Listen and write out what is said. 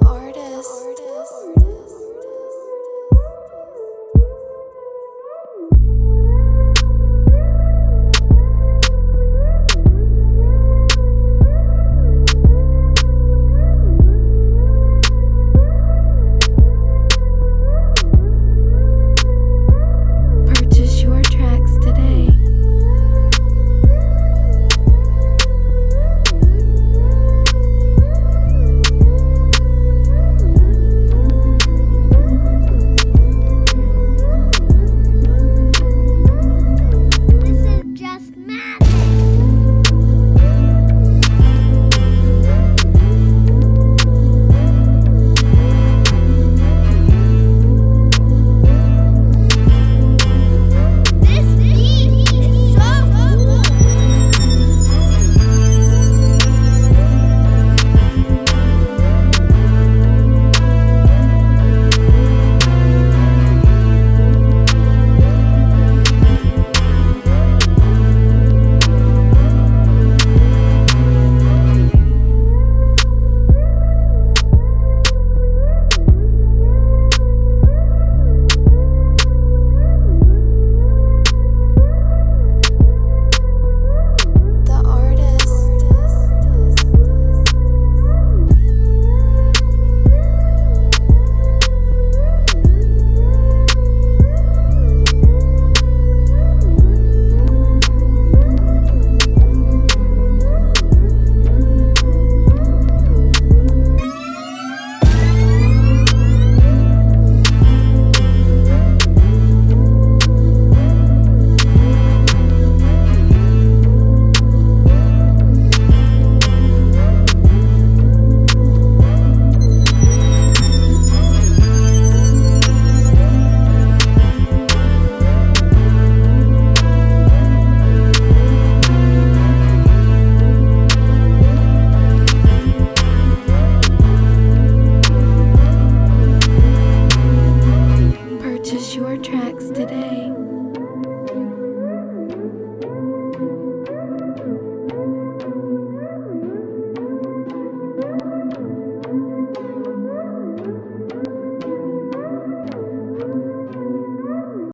the artist. relax today.